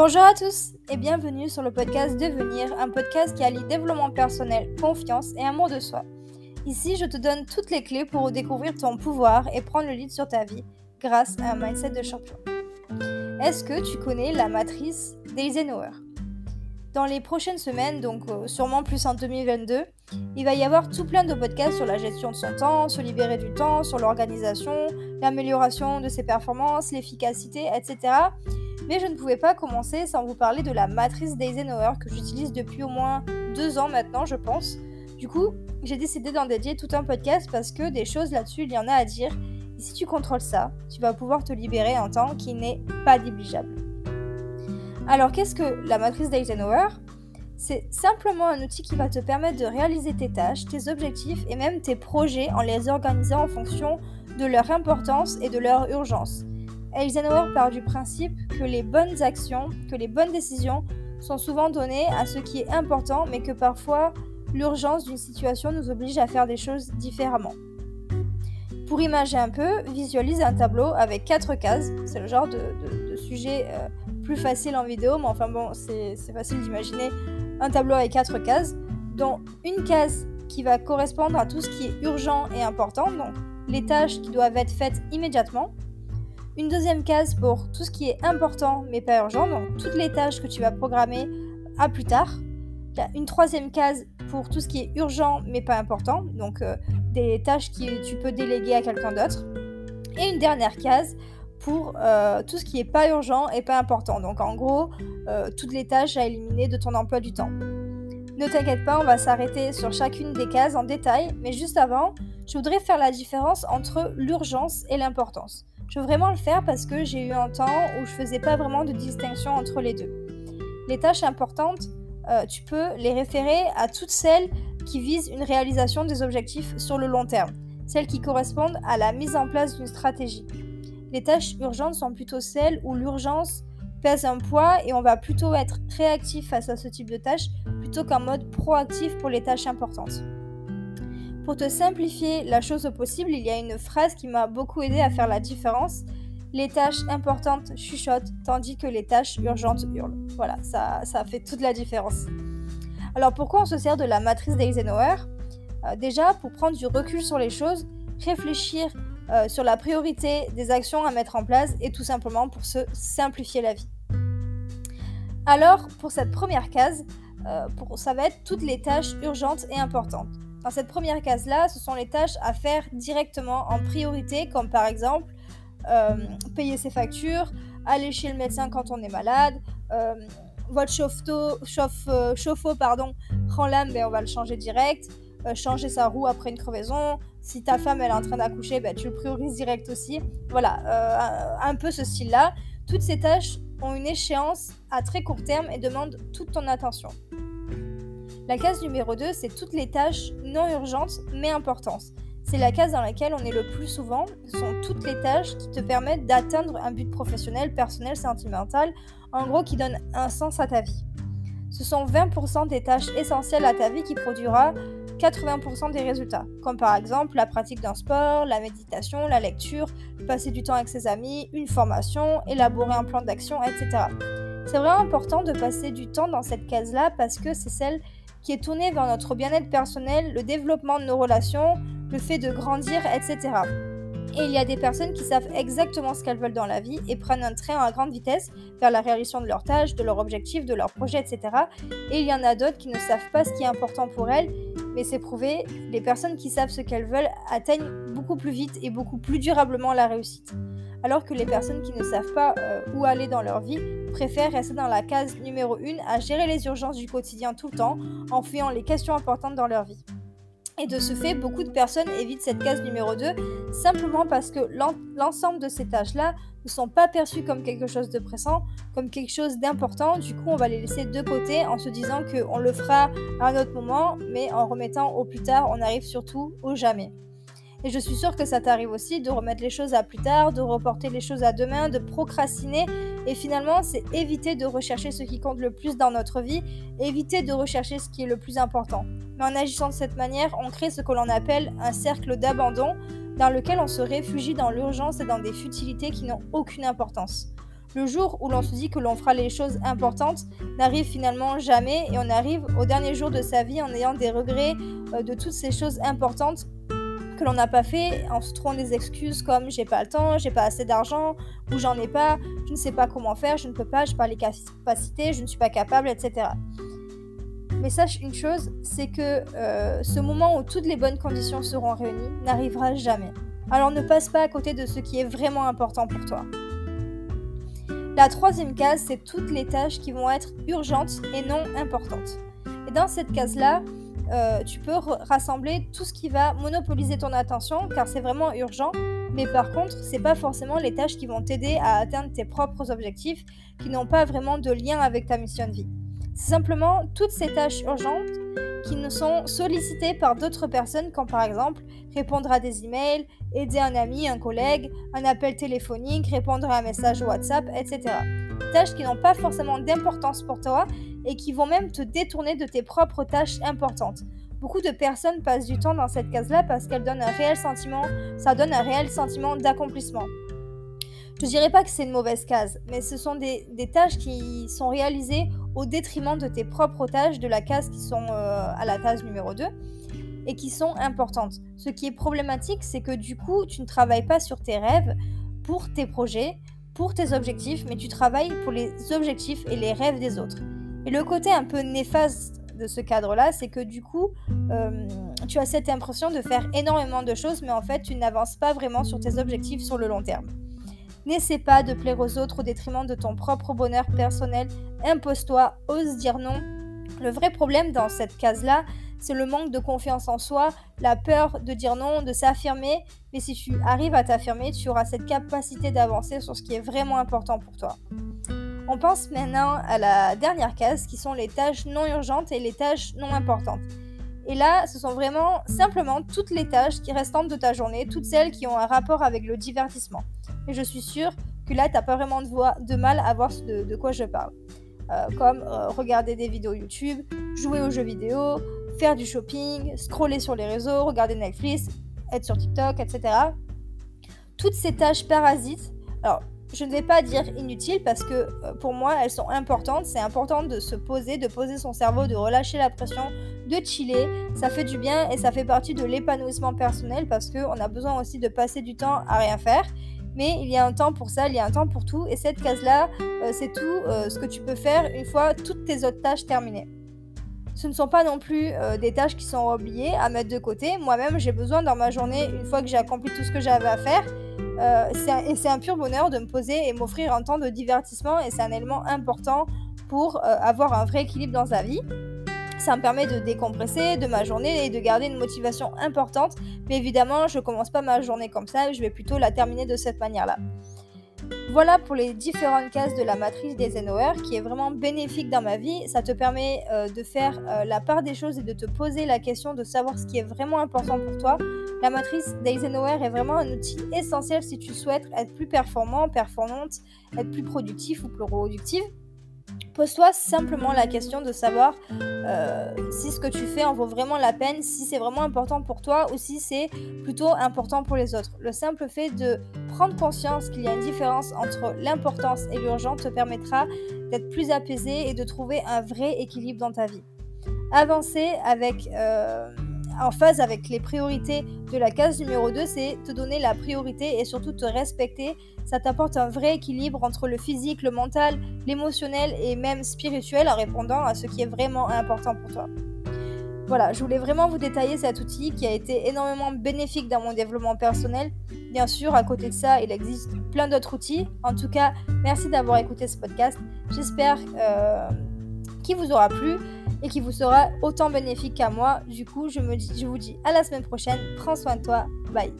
Bonjour à tous et bienvenue sur le podcast Devenir, un podcast qui allie développement personnel, confiance et amour de soi. Ici, je te donne toutes les clés pour découvrir ton pouvoir et prendre le lead sur ta vie grâce à un mindset de champion. Est-ce que tu connais la matrice d'Eisenhower Dans les prochaines semaines, donc euh, sûrement plus en 2022, il va y avoir tout plein de podcasts sur la gestion de son temps, se libérer du temps, sur l'organisation, l'amélioration de ses performances, l'efficacité, etc. Mais je ne pouvais pas commencer sans vous parler de la matrice d'Eisenhower que j'utilise depuis au moins deux ans maintenant, je pense. Du coup, j'ai décidé d'en dédier tout un podcast parce que des choses là-dessus, il y en a à dire. Et si tu contrôles ça, tu vas pouvoir te libérer un temps qui n'est pas négligeable. Alors, qu'est-ce que la matrice d'Eisenhower? C'est simplement un outil qui va te permettre de réaliser tes tâches, tes objectifs et même tes projets en les organisant en fonction de leur importance et de leur urgence. Eisenhower part du principe que les bonnes actions, que les bonnes décisions sont souvent données à ce qui est important, mais que parfois l'urgence d'une situation nous oblige à faire des choses différemment. Pour imaginer un peu, visualise un tableau avec quatre cases. C'est le genre de, sujet euh, plus facile en vidéo, mais enfin bon, c'est facile d'imaginer un tableau avec quatre cases, dont une case qui va correspondre à tout ce qui est urgent et important, donc les tâches qui doivent être faites immédiatement. Une deuxième case pour tout ce qui est important mais pas urgent, donc toutes les tâches que tu vas programmer à plus tard. Une troisième case pour tout ce qui est urgent mais pas important, donc euh, des tâches que tu peux déléguer à quelqu'un d'autre. Et une dernière case pour euh, tout ce qui n'est pas urgent et pas important. Donc en gros, euh, toutes les tâches à éliminer de ton emploi du temps. Ne t'inquiète pas, on va s'arrêter sur chacune des cases en détail, mais juste avant, je voudrais faire la différence entre l'urgence et l'importance. Je veux vraiment le faire parce que j'ai eu un temps où je faisais pas vraiment de distinction entre les deux. Les tâches importantes, euh, tu peux les référer à toutes celles qui visent une réalisation des objectifs sur le long terme, celles qui correspondent à la mise en place d'une stratégie. Les tâches urgentes sont plutôt celles où l'urgence pèse un poids et on va plutôt être réactif face à ce type de tâches plutôt qu'en mode proactif pour les tâches importantes. Pour te simplifier la chose au possible, il y a une phrase qui m'a beaucoup aidé à faire la différence. Les tâches importantes chuchotent tandis que les tâches urgentes hurlent. Voilà, ça, ça fait toute la différence. Alors pourquoi on se sert de la matrice d'Eisenhower? Euh, Déjà, pour prendre du recul sur les choses, réfléchir euh, sur la priorité des actions à mettre en place et tout simplement pour se simplifier la vie. Alors, pour cette première case, euh, ça va être toutes les tâches urgentes et importantes. Dans cette première case-là, ce sont les tâches à faire directement en priorité, comme par exemple euh, payer ses factures, aller chez le médecin quand on est malade, votre chauffe-eau chauffe, chauffe pardon, prend l'âme, ben on va le changer direct. Euh, changer sa roue après une crevaison. Si ta femme elle est en train d'accoucher, ben, tu le priorises direct aussi. Voilà, euh, un, peu ce style-là. Toutes ces tâches ont une échéance à très court terme et demandent toute ton attention. La case numéro 2, c'est toutes les tâches non urgentes mais importantes. C'est la case dans laquelle on est le plus souvent. Ce sont toutes les tâches qui te permettent d'atteindre un but professionnel, personnel, sentimental, en gros qui donnent un sens à ta vie. Ce sont 20% des tâches essentielles à ta vie qui produira 80% des résultats, comme par exemple la pratique d'un sport, la méditation, la lecture, passer du temps avec ses amis, une formation, élaborer un plan d'action, etc. C'est vraiment important de passer du temps dans cette case-là parce que c'est celle qui est tournée vers notre bien-être personnel, le développement de nos relations, le fait de grandir, etc. Et il y a des personnes qui savent exactement ce qu'elles veulent dans la vie et prennent un train à grande vitesse vers la réalisation de leurs tâches, de leurs objectifs, de leurs projets, etc. Et il y en a d'autres qui ne savent pas ce qui est important pour elles, mais c'est prouvé, les personnes qui savent ce qu'elles veulent atteignent beaucoup plus vite et beaucoup plus durablement la réussite. Alors que les personnes qui ne savent pas euh, où aller dans leur vie préfèrent rester dans la case numéro 1 à gérer les urgences du quotidien tout le temps en fuyant les questions importantes dans leur vie. Et de ce fait, beaucoup de personnes évitent cette case numéro 2 simplement parce que l'ensemble de ces tâches-là ne sont pas perçues comme quelque chose de pressant, comme quelque chose d'important. Du coup, on va les laisser de côté en se disant qu'on le fera à un autre moment, mais en remettant au plus tard, on arrive surtout au jamais. Et je suis sûre que ça t'arrive aussi de remettre les choses à plus tard, de reporter les choses à demain, de procrastiner. Et finalement, c'est éviter de rechercher ce qui compte le plus dans notre vie, éviter de rechercher ce qui est le plus important. Mais en agissant de cette manière, on crée ce que l'on appelle un cercle d'abandon dans lequel on se réfugie dans l'urgence et dans des futilités qui n'ont aucune importance. le jour où l'on se dit que l'on fera les choses importantes n'arrive finalement jamais et on arrive au dernier jour de sa vie en ayant des regrets euh, de toutes ces choses importantes que l'on n'a pas fait en se trouvant des excuses comme j'ai pas le temps, j'ai pas assez d'argent ou j'en ai pas, je ne sais pas comment faire, je ne peux pas, je n'ai pas les capacités, je ne suis pas capable, etc. Mais sache une chose, c'est que euh, ce moment où toutes les bonnes conditions seront réunies n'arrivera jamais. Alors ne passe pas à côté de ce qui est vraiment important pour toi. La troisième case, c'est toutes les tâches qui vont être urgentes et non importantes. Et dans cette case-là, euh, tu peux rassembler tout ce qui va monopoliser ton attention car c'est vraiment urgent. Mais par contre, c'est pas forcément les tâches qui vont t'aider à atteindre tes propres objectifs qui n'ont pas vraiment de lien avec ta mission de vie. C'est simplement toutes ces tâches urgentes qui ne sont sollicitées par d'autres personnes, comme par exemple répondre à des emails, aider un ami, un collègue, un appel téléphonique, répondre à un message WhatsApp, etc. Tâches qui n'ont pas forcément d'importance pour toi et qui vont même te détourner de tes propres tâches importantes. Beaucoup de personnes passent du temps dans cette case-là parce qu'elle donne un réel sentiment, ça donne un réel sentiment d'accomplissement. Je ne dirais pas que c'est une mauvaise case, mais ce sont des, tâches qui sont réalisées au détriment de tes propres tâches de la case qui sont euh, à la case numéro 2 et qui sont importantes. Ce qui est problématique, c'est que du coup, tu ne travailles pas sur tes rêves pour tes projets, pour tes objectifs, mais tu travailles pour les objectifs et les rêves des autres. Et le côté un peu néfaste de ce cadre-là, c'est que du coup, euh, tu as cette impression de faire énormément de choses, mais en fait, tu n'avances pas vraiment sur tes objectifs sur le long terme. N'essaie pas de plaire aux autres au détriment de ton propre bonheur personnel. Impose-toi, ose dire non. Le vrai problème dans cette case-là, c'est le manque de confiance en soi, la peur de dire non, de s'affirmer. Mais si tu arrives à t'affirmer, tu auras cette capacité d'avancer sur ce qui est vraiment important pour toi. On pense maintenant à la dernière case qui sont les tâches non urgentes et les tâches non importantes. Et là, ce sont vraiment simplement toutes les tâches qui restantes de ta journée, toutes celles qui ont un rapport avec le divertissement. Et je suis sûre que là, tu n'as pas vraiment de, mal à voir de, quoi je parle. Euh, comme euh, regarder des vidéos YouTube, jouer aux jeux vidéo, faire du shopping, scroller sur les réseaux, regarder Netflix, être sur TikTok, etc. Toutes ces tâches parasites, alors je ne vais pas dire inutiles parce que euh, pour moi elles sont importantes. C'est important de se poser, de poser son cerveau, de relâcher la pression, de chiller. Ça fait du bien et ça fait partie de l'épanouissement personnel parce qu'on a besoin aussi de passer du temps à rien faire mais il y a un temps pour ça, il y a un temps pour tout, et cette case-là, euh, c'est tout euh, ce que tu peux faire une fois toutes tes autres tâches terminées. Ce ne sont pas non plus des tâches qui sont oubliées à mettre de côté. Moi-même, j'ai besoin dans ma journée, une fois que j'ai accompli tout ce que j'avais à faire, et c'est un pur bonheur de me poser et m'offrir un temps de divertissement, et c'est un élément important pour avoir un vrai équilibre dans sa vie. Ça me permet de décompresser de ma journée et de garder une motivation importante. Mais évidemment, je commence pas ma journée comme ça, je vais plutôt la terminer de cette manière-là. Voilà pour les différentes cases de la matrice d'Eisenhower qui est vraiment bénéfique dans ma vie. Ça te permet euh, de faire euh, la part des choses et de te poser la question de savoir ce qui est vraiment important pour toi. La matrice d'Eisenhower est vraiment un outil essentiel si tu souhaites être plus performant, performante, être plus productif ou plus productive. Pose-toi simplement la question de savoir euh, si ce que tu fais en vaut vraiment la peine, si c'est vraiment important pour toi ou si c'est plutôt important pour les autres. Le simple fait de prendre conscience qu'il y a une différence entre l'importance et l'urgence te permettra d'être plus apaisé et de trouver un vrai équilibre dans ta vie. Avancer avec... Euh, en phase avec les priorités de la case numéro 2, c'est te donner la priorité et surtout te respecter. Ça t'apporte un vrai équilibre entre le physique, le mental, l'émotionnel et même spirituel en répondant à ce qui est vraiment important pour toi. Voilà, je voulais vraiment vous détailler cet outil qui a été énormément bénéfique dans mon développement personnel. Bien sûr, à côté de ça, il existe plein d'autres outils. En tout cas, merci d'avoir écouté ce podcast. J'espère euh, qu'il vous aura plu et qui vous sera autant bénéfique qu'à moi. Du coup, je, me dis, je vous dis à la semaine prochaine. Prends soin de toi. Bye.